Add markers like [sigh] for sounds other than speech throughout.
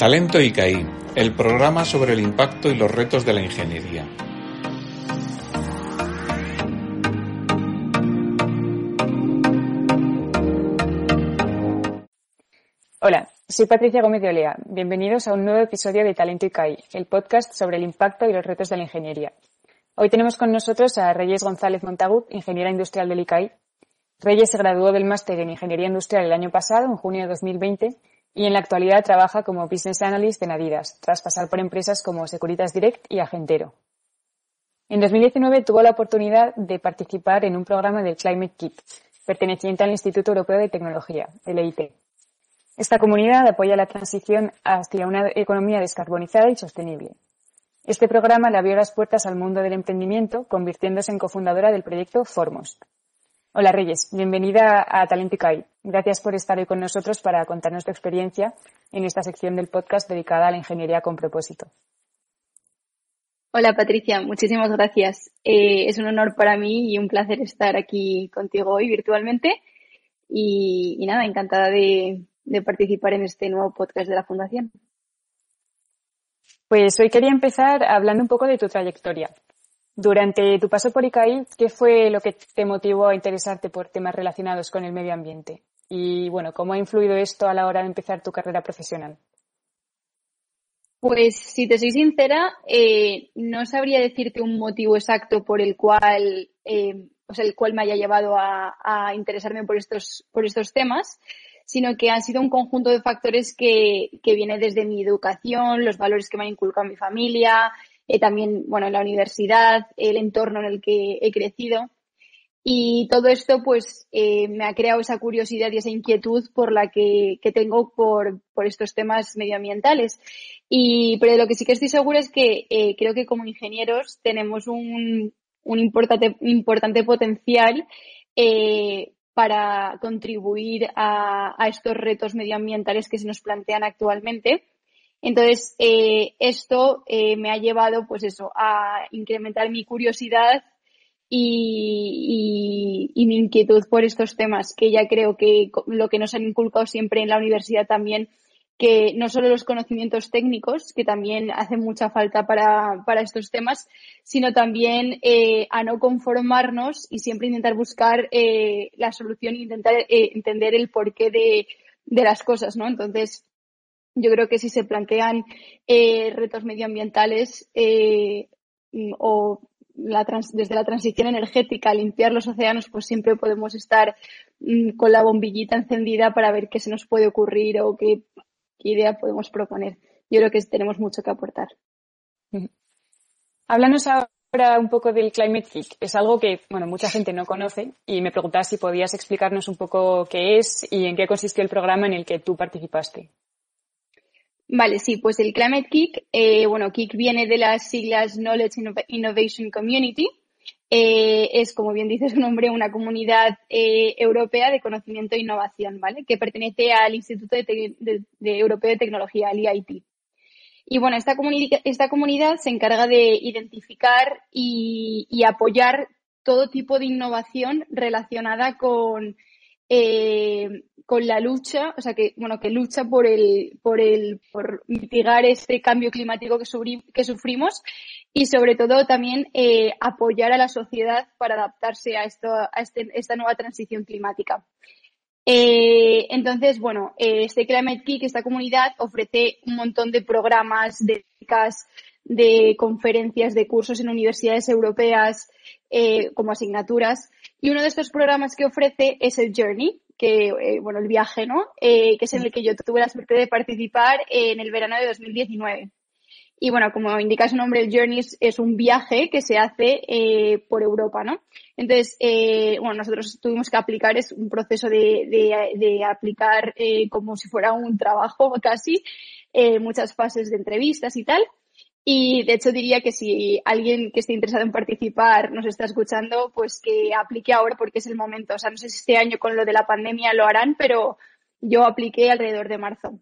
Talento ICAI, el programa sobre el impacto y los retos de la ingeniería. Hola, soy Patricia Gómez de Olea. Bienvenidos a un nuevo episodio de Talento ICAI, el podcast sobre el impacto y los retos de la ingeniería. Hoy tenemos con nosotros a Reyes González Montagut, ingeniera industrial del ICAI. Reyes se graduó del máster en Ingeniería Industrial el año pasado, en junio de 2020, y en la actualidad trabaja como Business Analyst en Adidas, tras pasar por empresas como Securitas Direct y Agentero. En 2019 tuvo la oportunidad de participar en un programa del Climate Kit, perteneciente al Instituto Europeo de Tecnología, el EIT. Esta comunidad apoya la transición hacia una economía descarbonizada y sostenible. Este programa le abrió las puertas al mundo del emprendimiento, convirtiéndose en cofundadora del proyecto Formos. Hola Reyes, bienvenida a Talenticai. Gracias por estar hoy con nosotros para contarnos tu experiencia en esta sección del podcast dedicada a la ingeniería con propósito. Hola Patricia, muchísimas gracias. Eh, es un honor para mí y un placer estar aquí contigo hoy virtualmente. Y, y nada, encantada de, de participar en este nuevo podcast de la Fundación. Pues hoy quería empezar hablando un poco de tu trayectoria. Durante tu paso por ICAI, ¿qué fue lo que te motivó a interesarte por temas relacionados con el medio ambiente? Y bueno, ¿cómo ha influido esto a la hora de empezar tu carrera profesional? Pues si te soy sincera, eh, no sabría decirte un motivo exacto por el cual, eh, o sea, el cual me haya llevado a, a interesarme por estos, por estos temas sino que han sido un conjunto de factores que, que viene desde mi educación, los valores que me han inculcado mi familia, eh, también, bueno, en la universidad, el entorno en el que he crecido. Y todo esto, pues, eh, me ha creado esa curiosidad y esa inquietud por la que, que tengo por, por, estos temas medioambientales. Y, pero de lo que sí que estoy segura es que eh, creo que como ingenieros tenemos un, un importante, importante potencial para contribuir a, a, estos retos medioambientales que se nos plantean actualmente. Entonces, eh, esto eh, me ha llevado, pues eso, a incrementar mi curiosidad y, y, y, mi inquietud por estos temas, que ya creo que lo que nos han inculcado siempre en la universidad también que no solo los conocimientos técnicos, que también hacen mucha falta para, para estos temas, sino también eh, a no conformarnos y siempre intentar buscar eh, la solución e intentar eh, entender el porqué de, de, las cosas, ¿no? Entonces, yo creo que si se plantean eh, retos medioambientales eh, o la trans, desde la transición energética, limpiar los océanos, pues siempre podemos estar mm, con la bombillita encendida para ver qué se nos puede ocurrir o qué qué idea podemos proponer. Yo creo que tenemos mucho que aportar. Háblanos ahora un poco del Climate Kick. Es algo que, bueno, mucha gente no conoce y me preguntaba si podías explicarnos un poco qué es y en qué consistió el programa en el que tú participaste. Vale, sí, pues el Climate Kick, eh, bueno, Kick viene de las siglas Knowledge Innovation Community, eh, es, como bien dice su nombre, una comunidad eh, europea de conocimiento e innovación, ¿vale? Que pertenece al Instituto de, Europeo de Tecnología, al EIT. Y bueno, esta, comuni esta comunidad se encarga de identificar y, apoyar todo tipo de innovación relacionada con, eh, con la lucha, o sea que, bueno, que lucha por el, por el, por mitigar este cambio climático que, sufrimos y sobre todo también eh, apoyar a la sociedad para adaptarse a, esto, a este, esta nueva transición climática. Eh, entonces, bueno, este Climate Kick, esta comunidad, ofrece un montón de programas, de becas, de conferencias, de cursos en universidades europeas eh, como asignaturas. Y uno de estos programas que ofrece es el Journey, que, eh, bueno, el viaje, ¿no? Eh, que es en el que yo tuve la suerte de participar en el verano de 2019. Y bueno, como indica su nombre, el Journey es, un viaje que se hace eh, por Europa, ¿no? Entonces, eh, bueno, nosotros tuvimos que aplicar, es un proceso de, de, aplicar eh, como si fuera un trabajo [laughs] casi, muchas fases de entrevistas y tal. Y de hecho diría que si alguien que esté interesado en participar nos está escuchando, pues que aplique ahora porque es el momento. O sea, no sé si este año con lo de la pandemia lo harán, pero yo apliqué alrededor de marzo.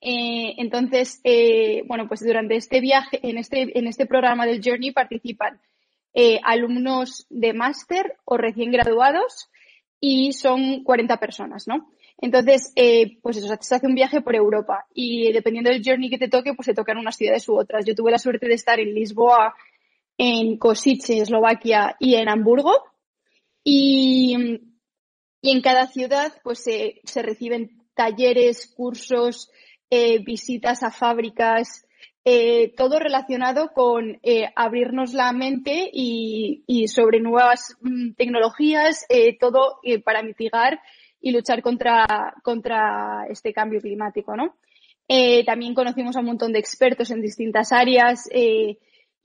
Eh, entonces, eh, bueno, pues durante este viaje, en este, en este programa del Journey participan eh, alumnos de máster o recién graduados y son 40 personas, ¿no? Entonces, pues eso, se hace un viaje por Europa y dependiendo del journey que te toque, pues se tocan unas ciudades u otras. Yo tuve la suerte de estar en Lisboa, en Kosice, Eslovaquia y en Hamburgo. Y, y en cada ciudad, pues se, se reciben talleres, cursos, eh, visitas a fábricas, eh, todo relacionado con eh, abrirnos la mente y, sobre nuevas mm, tecnologías, todo para mitigar y luchar contra, contra este cambio climático, ¿no? también conocimos a un montón de expertos en distintas áreas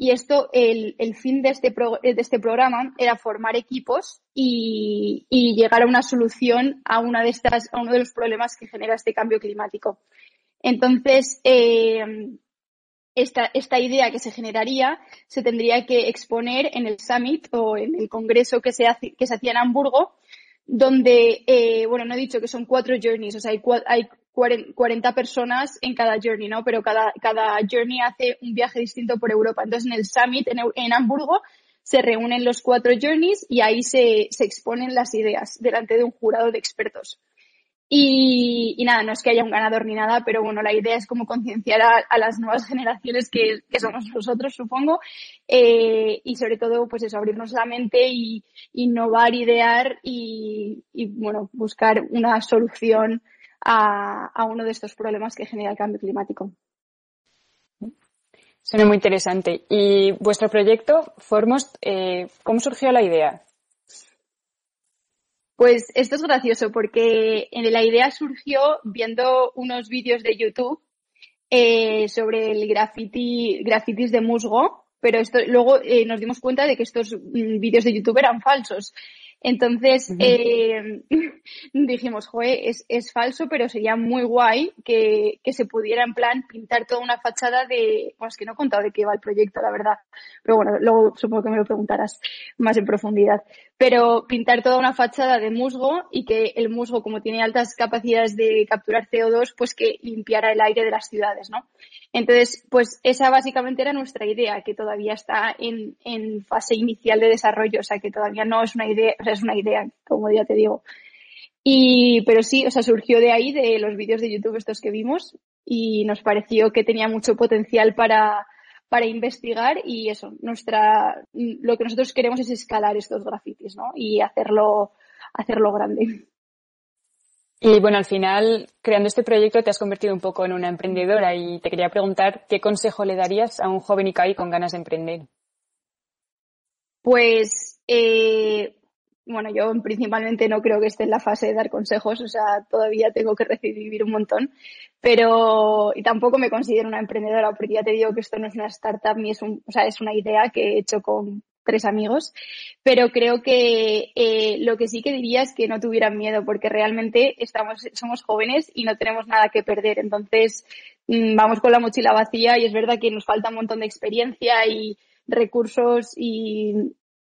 y esto, el, el fin de este, de este programa era formar equipos y, y, llegar a una solución a una de estas, a uno de los problemas que genera este cambio climático. Entonces, eh, esta, esta, idea que se generaría se tendría que exponer en el summit o en el congreso que se, hace, que se hacía en Hamburgo, donde, eh, bueno, no he dicho que son cuatro journeys, o sea, hay, hay 40 personas en cada journey, ¿no? Pero cada, cada journey hace un viaje distinto por Europa. Entonces, en el summit en, en Hamburgo se reúnen los cuatro journeys y ahí se, se exponen las ideas delante de un jurado de expertos. Y, nada, no es que haya un ganador ni nada, pero bueno, la idea es como concienciar a, las nuevas generaciones que, somos nosotros, supongo, eh, y sobre todo, pues eso, abrirnos la mente y innovar, idear y, bueno, buscar una solución a, uno de estos problemas que genera el cambio climático. Suena muy interesante. ¿Y vuestro proyecto, Formos, eh, cómo surgió la idea? Pues esto es gracioso porque la idea surgió viendo unos vídeos de YouTube eh, sobre el graffiti, grafitis de musgo, pero esto luego eh, nos dimos cuenta de que estos mm, vídeos de YouTube eran falsos. Entonces eh, [laughs] dijimos, es, es, falso, pero sería muy guay que, que, se pudiera en plan pintar toda una fachada de, bueno, es que no he contado de qué va el proyecto, la verdad, pero bueno, luego supongo que me lo preguntarás más en profundidad. Pero pintar toda una fachada de musgo y que el musgo, como tiene altas capacidades de capturar CO2, pues que limpiara el aire de las ciudades, ¿no? Entonces, pues esa básicamente era nuestra idea, que todavía está en, en fase inicial de desarrollo, o sea, que todavía no es una idea, o sea, es una idea, como ya te digo. Y, pero sí, o sea, surgió de ahí, de los vídeos de YouTube estos que vimos, y nos pareció que tenía mucho potencial para, para investigar y eso, nuestra, lo que nosotros queremos es escalar estos grafitis, ¿no? Y hacerlo, hacerlo grande. Y bueno, al final, creando este proyecto te has convertido un poco en una emprendedora y te quería preguntar qué consejo le darías a un joven ICAI con ganas de emprender. Pues, eh, bueno, yo principalmente no creo que esté en la fase de dar consejos, o sea, todavía tengo que recibir un montón, pero y tampoco me considero una emprendedora, porque ya te digo que esto no es una startup ni es un, o sea, es una idea que he hecho con tres amigos, pero creo que eh, lo que sí que diría es que no tuvieran miedo, porque realmente estamos, somos jóvenes y no tenemos nada que perder. Entonces, mm, vamos con la mochila vacía y es verdad que nos falta un montón de experiencia y recursos y,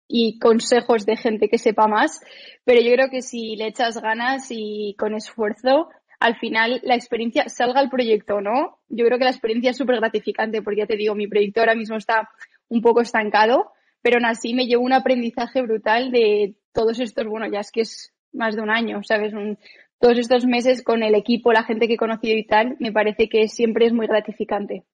y consejos de gente que sepa más, pero yo creo que si le echas ganas y con esfuerzo, al final la experiencia, salga el proyecto no, yo creo que la experiencia es súper gratificante porque ya te digo, mi proyecto ahora mismo está un poco estancado, pero aún así me llevo un aprendizaje brutal de todos estos, bueno, ya es que es más de un año, ¿sabes? todos estos meses con el equipo, la gente que he conocido y tal, me parece que siempre es muy gratificante.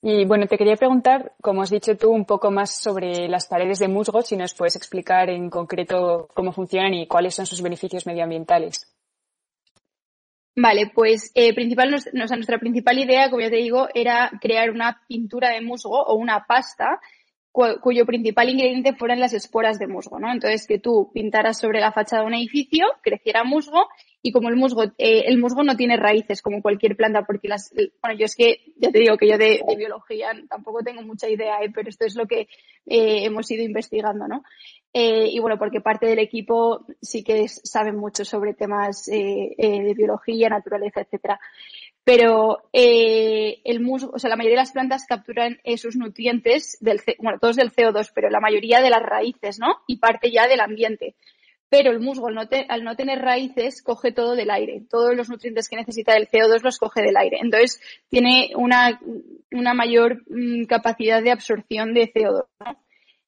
Y bueno, te quería preguntar, como has dicho tú, un poco más sobre las paredes de musgo, si nos puedes explicar en concreto cómo funcionan y cuáles son sus beneficios medioambientales. Vale, pues eh, principal, nuestra principal idea, como ya te digo, era crear una pintura de musgo o una pasta cuyo principal ingrediente fueran las esporas de musgo, ¿no? Entonces, que tú pintaras sobre la fachada de un edificio, creciera musgo y como el musgo, eh, el musgo no tiene raíces como cualquier planta, porque las, bueno, yo es que, ya te digo que yo de, biología tampoco tengo mucha idea, ¿eh? pero esto es lo que eh, hemos ido investigando, ¿no? Eh, y bueno, porque parte del equipo sí que saben mucho sobre temas de biología, naturaleza, etcétera. Pero el musgo, o sea, la mayoría de las plantas capturan esos nutrientes del, bueno, todos del CO2, pero la mayoría de las raíces, ¿no? Y parte ya del ambiente pero el musgo al no, tener raíces coge todo del aire, todos los nutrientes que necesita el CO2 los coge del aire. Entonces tiene una, mayor mm, capacidad de absorción de CO2.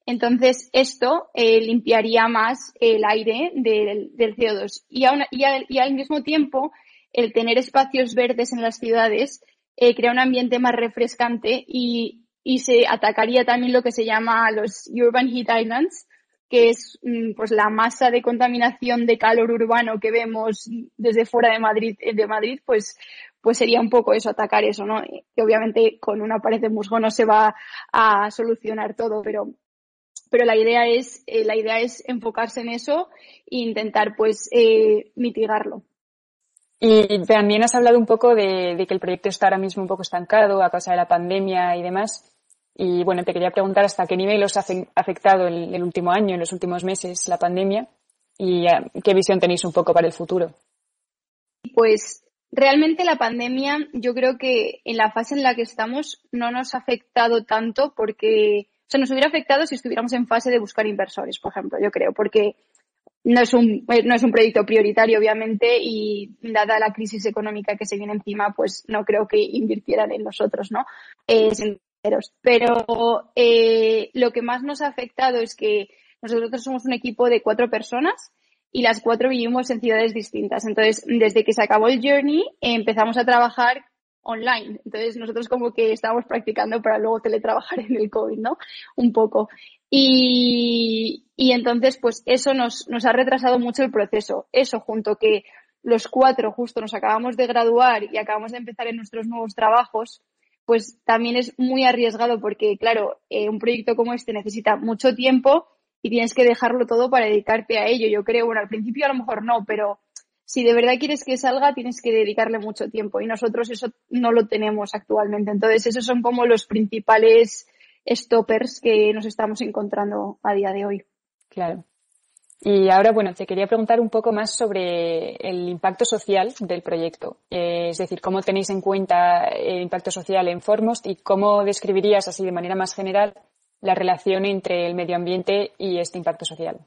Entonces esto eh, limpiaría más el aire del, CO2 y, y, al mismo tiempo el tener espacios verdes en las ciudades eh, crea un ambiente más refrescante y, y se atacaría también lo que se llama los urban heat islands, que es mm, pues la masa de contaminación de calor urbano que vemos desde fuera de Madrid, eh, de Madrid, pues, pues sería un poco eso, atacar eso, ¿no? Que obviamente con una pared de musgo no se va a solucionar todo, pero, pero la idea es, eh, la idea es enfocarse en eso e intentar pues eh, mitigarlo. Y también has hablado un poco de, de, que el proyecto está ahora mismo un poco estancado a causa de la pandemia y demás. Y bueno, te quería preguntar hasta qué nivel os ha afectado el, el último año, en los últimos meses, la pandemia y eh, qué visión tenéis un poco para el futuro. Pues realmente la pandemia, yo creo que en la fase en la que estamos no nos ha afectado tanto porque, o sea, nos hubiera afectado si estuviéramos en fase de buscar inversores, por ejemplo, yo creo, porque no es un, no es un proyecto prioritario, obviamente, y dada la crisis económica que se viene encima, pues no creo que invirtieran en nosotros, ¿no? Eh, pero eh, lo que más nos ha afectado es que nosotros somos un equipo de cuatro personas y las cuatro vivimos en ciudades distintas. Entonces, desde que se acabó el journey, empezamos a trabajar online. Entonces, nosotros como que estábamos practicando para luego teletrabajar en el COVID, ¿no? Un poco. Y, y entonces, pues eso nos, nos ha retrasado mucho el proceso. Eso junto que los cuatro justo nos acabamos de graduar y acabamos de empezar en nuestros nuevos trabajos, pues también es muy arriesgado porque, claro, eh, un proyecto como este necesita mucho tiempo y tienes que dejarlo todo para dedicarte a ello. Yo creo, bueno, al principio a lo mejor no, pero si de verdad quieres que salga, tienes que dedicarle mucho tiempo y nosotros eso no lo tenemos actualmente. Entonces, esos son como los principales stoppers que nos estamos encontrando a día de hoy. Claro. Y ahora, bueno, te quería preguntar un poco más sobre el impacto social del proyecto. Eh, es decir, cómo tenéis en cuenta el impacto social en Formost y cómo describirías así de manera más general la relación entre el medio ambiente y este impacto social.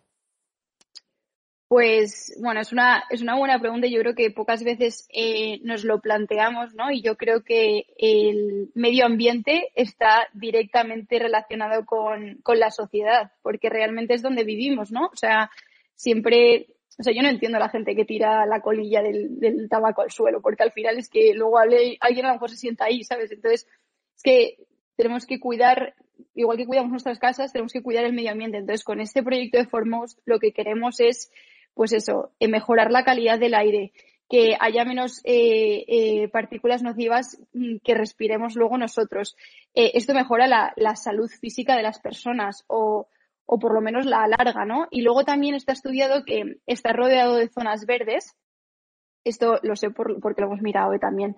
Pues bueno, es una, es una buena pregunta yo creo que pocas veces eh, nos lo planteamos, ¿no? Y yo creo que el medio ambiente está directamente relacionado con, con la sociedad, porque realmente es donde vivimos, ¿no? O sea, siempre, o sea, yo no entiendo a la gente que tira la colilla del, del tabaco al suelo, porque al final es que luego alguien a lo mejor se sienta ahí, ¿sabes? Entonces, es que tenemos que cuidar, igual que cuidamos nuestras casas, tenemos que cuidar el medio ambiente. Entonces, con este proyecto de Formos, lo que queremos es pues eso, eh, mejorar la calidad del aire, que haya menos eh, eh, partículas nocivas mm, que respiremos luego nosotros. esto mejora la, la, salud física de las personas o, o por lo menos la alarga, ¿no? Y luego también está estudiado que está rodeado de zonas verdes. Esto lo sé por, porque lo hemos mirado también.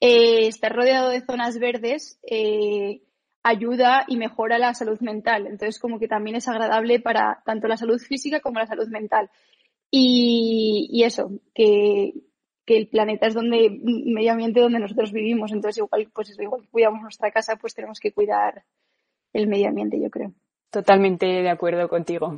estar rodeado de zonas verdes ayuda y mejora la salud mental. Entonces, como que también es agradable para tanto la salud física como la salud mental. Y, eso, que, el planeta es donde, medio ambiente donde nosotros vivimos. Entonces, igual, pues igual que cuidamos nuestra casa, pues tenemos que cuidar el medio ambiente, yo creo. Totalmente de acuerdo contigo.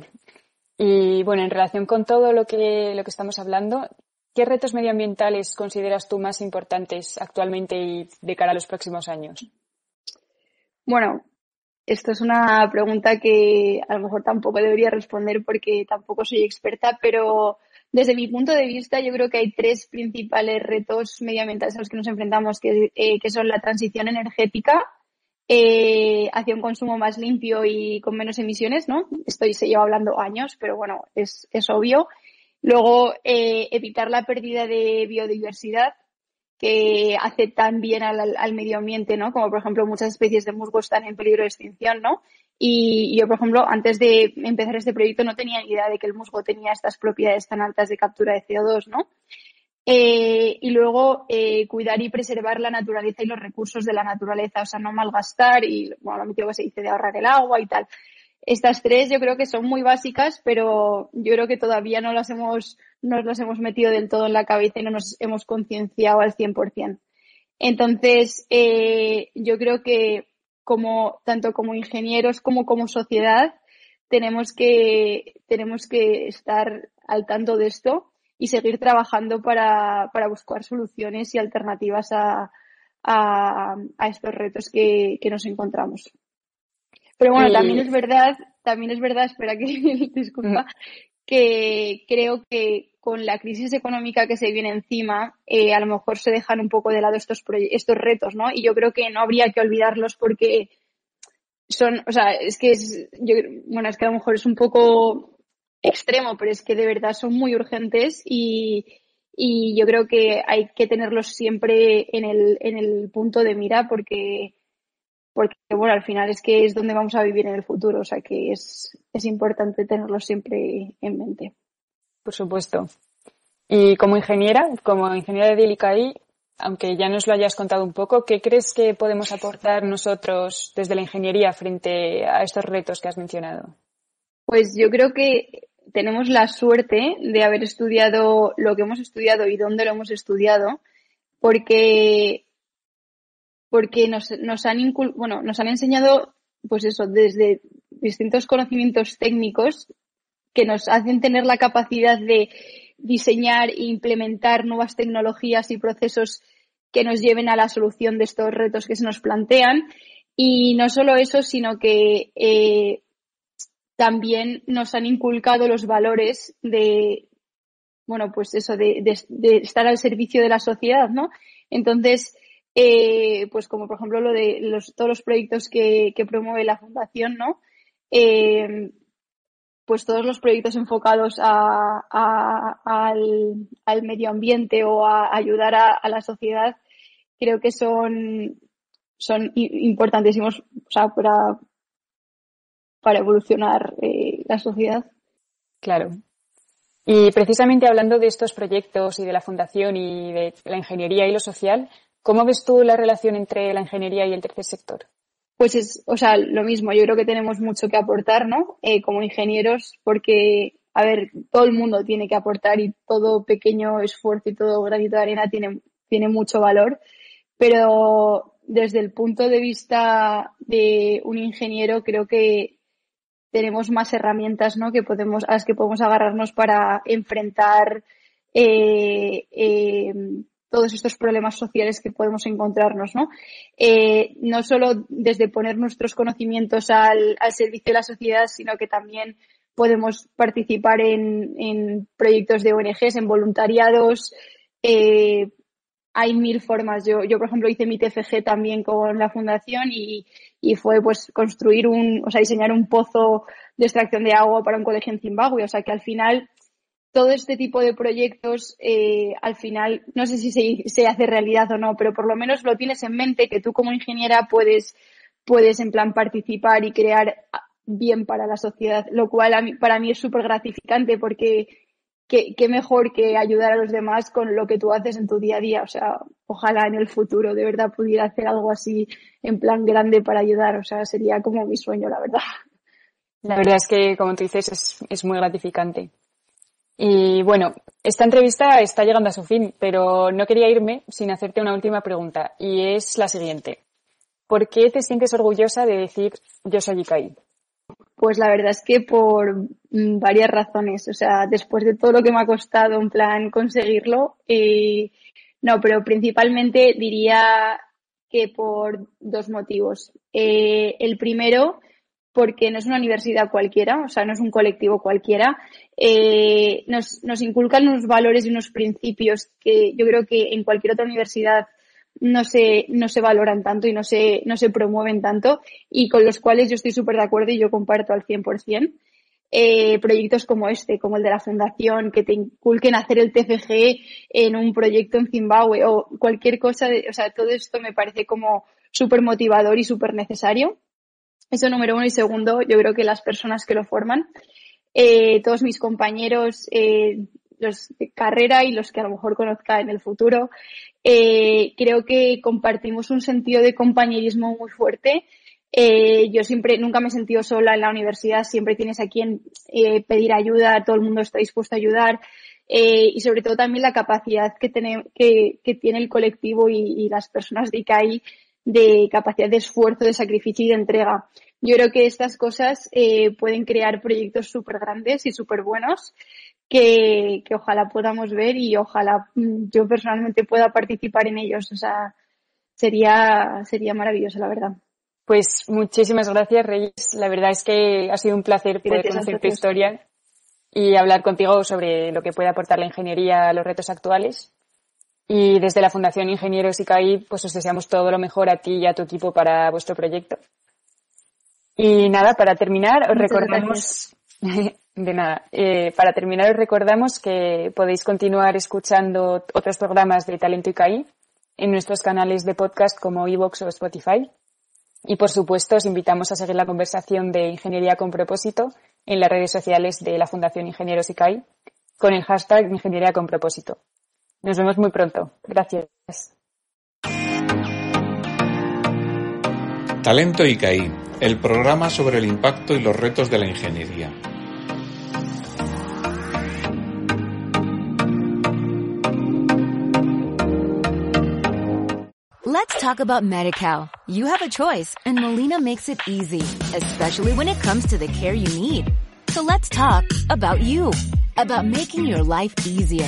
Y bueno, en relación con todo lo que, lo que estamos hablando, ¿qué retos medioambientales consideras tú más importantes actualmente y de cara a los próximos años? Bueno, esto es una pregunta que a lo mejor tampoco debería responder porque tampoco soy experta, pero desde mi punto de vista yo creo que hay tres principales retos medioambientales a los que nos enfrentamos, que, eh, son la transición energética eh, hacia un consumo más limpio y con menos emisiones, ¿no? Estoy se lleva hablando años, pero bueno, es, es obvio. Luego, eh, evitar la pérdida de biodiversidad, que hace tan bien al, al, medio ambiente, ¿no? Como por ejemplo muchas especies de musgo están en peligro de extinción, ¿no? Y, yo, por ejemplo, antes de empezar este proyecto no tenía idea de que el musgo tenía estas propiedades tan altas de captura de CO2, ¿no? Eh, y luego eh, cuidar y preservar la naturaleza y los recursos de la naturaleza, o sea, no malgastar y, bueno, lo que se dice de ahorrar el agua y tal. Estas tres yo creo que son muy básicas, pero yo creo que todavía no las hemos, no las hemos metido del todo en la cabeza y no nos hemos concienciado al 100%. Entonces, eh, yo creo que como, tanto como ingenieros como como sociedad, tenemos que, tenemos que estar al tanto de esto y seguir trabajando para, para buscar soluciones y alternativas a, a, a estos retos que, que, nos encontramos. Pero bueno, también es verdad, también es verdad, espera que [laughs] disculpa, [laughs] que creo que con la crisis económica que se viene encima, eh, a lo mejor se dejan un poco de lado estos, estos retos, ¿no? Y yo creo que no habría que olvidarlos porque son, o sea, es que es, yo, bueno, es que a lo mejor es un poco extremo, pero es que de verdad son muy urgentes y, y yo creo que hay que tenerlos siempre en el, en el punto de mira porque, porque, bueno, al final es que es donde vamos a vivir en el futuro, o sea que es, es importante tenerlos siempre en mente. Por supuesto. Y como ingeniera, como ingeniera de DILICAI, aunque ya nos lo hayas contado un poco, ¿qué crees que podemos aportar nosotros desde la ingeniería frente a estos retos que has mencionado? Pues yo creo que tenemos la suerte de haber estudiado lo que hemos estudiado y dónde lo hemos estudiado, porque, porque nos, nos han, bueno, nos han enseñado, pues eso, desde distintos conocimientos técnicos que nos hacen tener la capacidad de diseñar e implementar nuevas tecnologías y procesos que nos lleven a la solución de estos retos que se nos plantean. Y no solo eso, sino que eh, también nos han inculcado los valores de, bueno, pues eso, de, estar al servicio de la sociedad, ¿no? Entonces, eh, pues como por ejemplo lo de los, todos los proyectos que, que promueve la Fundación, ¿no? Eh, pues todos los proyectos enfocados a, al, medio ambiente o a ayudar a, la sociedad, creo que son, son importantísimos para, para evolucionar eh, la sociedad. Claro. Y precisamente hablando de estos proyectos y de la fundación y de la ingeniería y lo social, ¿cómo ves tú la relación entre la ingeniería y el tercer sector? Pues es, o sea, lo mismo, yo creo que tenemos mucho que aportar, ¿no? Eh, como ingenieros, porque, a ver, todo el mundo tiene que aportar y todo pequeño esfuerzo y todo granito de arena tiene, tiene mucho valor, pero desde el punto de vista de un ingeniero, creo que tenemos más herramientas, ¿no? Que podemos, a las que podemos agarrarnos para enfrentar eh, eh, todos estos problemas sociales que podemos encontrarnos, ¿no? Eh, no solo desde poner nuestros conocimientos al, servicio de la sociedad, sino que también podemos participar en, en proyectos de ONGs, en voluntariados. Eh, hay mil formas. Yo, yo, por ejemplo, hice mi TFG también con la fundación y, y fue pues construir un, o sea, diseñar un pozo de extracción de agua para un colegio en Zimbabue. O sea, que al final todo este tipo de proyectos, eh, al final, no sé si se, se, hace realidad o no, pero por lo menos lo tienes en mente que tú como ingeniera puedes, puedes en plan participar y crear bien para la sociedad, lo cual a mí, para mí es súper gratificante porque qué, qué mejor que ayudar a los demás con lo que tú haces en tu día a día. O sea, ojalá en el futuro de verdad pudiera hacer algo así en plan grande para ayudar. O sea, sería como mi sueño, la verdad. La verdad es que, como tú dices, es, es muy gratificante. Y bueno, esta entrevista está llegando a su fin, pero no quería irme sin hacerte una última pregunta, y es la siguiente. ¿Por qué te sientes orgullosa de decir yo soy Ikai? Pues la verdad es que por mm, varias razones. O sea, después de todo lo que me ha costado en plan conseguirlo, no, pero principalmente diría que por dos motivos. Eh, el primero, porque no es una universidad cualquiera, o sea, no es un colectivo cualquiera. Eh, nos, nos inculcan unos valores y unos principios que yo creo que en cualquier otra universidad no se, no se valoran tanto y no se, no se promueven tanto y con los cuales yo estoy súper de acuerdo y yo comparto al 100%. Eh, proyectos como este, como el de la fundación, que te inculquen hacer el TFG en un proyecto en Zimbabue o cualquier cosa, de, o sea, todo esto me parece como súper motivador y súper necesario. Eso número uno. Y segundo, yo creo que las personas que lo forman, eh, todos mis compañeros, eh, los de carrera y los que a lo mejor conozca en el futuro. Eh, creo que compartimos un sentido de compañerismo muy fuerte. Yo siempre, nunca me he sentido sola en la universidad, siempre tienes a quien pedir ayuda, todo el mundo está dispuesto a ayudar. Y sobre todo también la capacidad que tiene, que, que tiene el colectivo y, y, las personas de ICAI de capacidad de esfuerzo, de sacrificio y de entrega. Yo creo que estas cosas eh, pueden crear proyectos súper grandes y súper buenos que, que, ojalá podamos ver y ojalá mm, yo personalmente pueda participar en ellos. O sea, sería, sería maravilloso, la verdad. Pues muchísimas gracias, Reyes. La verdad es que ha sido un placer poder gracias, conocer tu historia y hablar contigo sobre lo que puede aportar la ingeniería a los retos actuales. Y desde la Fundación Ingenieros ICAI, pues os deseamos todo lo mejor a ti y a tu equipo para vuestro proyecto. Y nada, para terminar, os Muchas recordamos, [laughs] de nada, eh, para terminar os recordamos que podéis continuar escuchando otros programas de Talento ICAI en nuestros canales de podcast como iVoox o Spotify. Y por supuesto, os invitamos a seguir la conversación de Ingeniería con propósito en las redes sociales de la Fundación Ingenieros ICAI con el hashtag Ingeniería con propósito. Nos vemos muy pronto. Gracias. Talento ICAI, el programa sobre el impacto y los retos de la ingeniería. Let's talk about MediCal. You have a choice and Molina makes it easy, especially when it comes to the care you need. So let's talk about you, about making your life easier,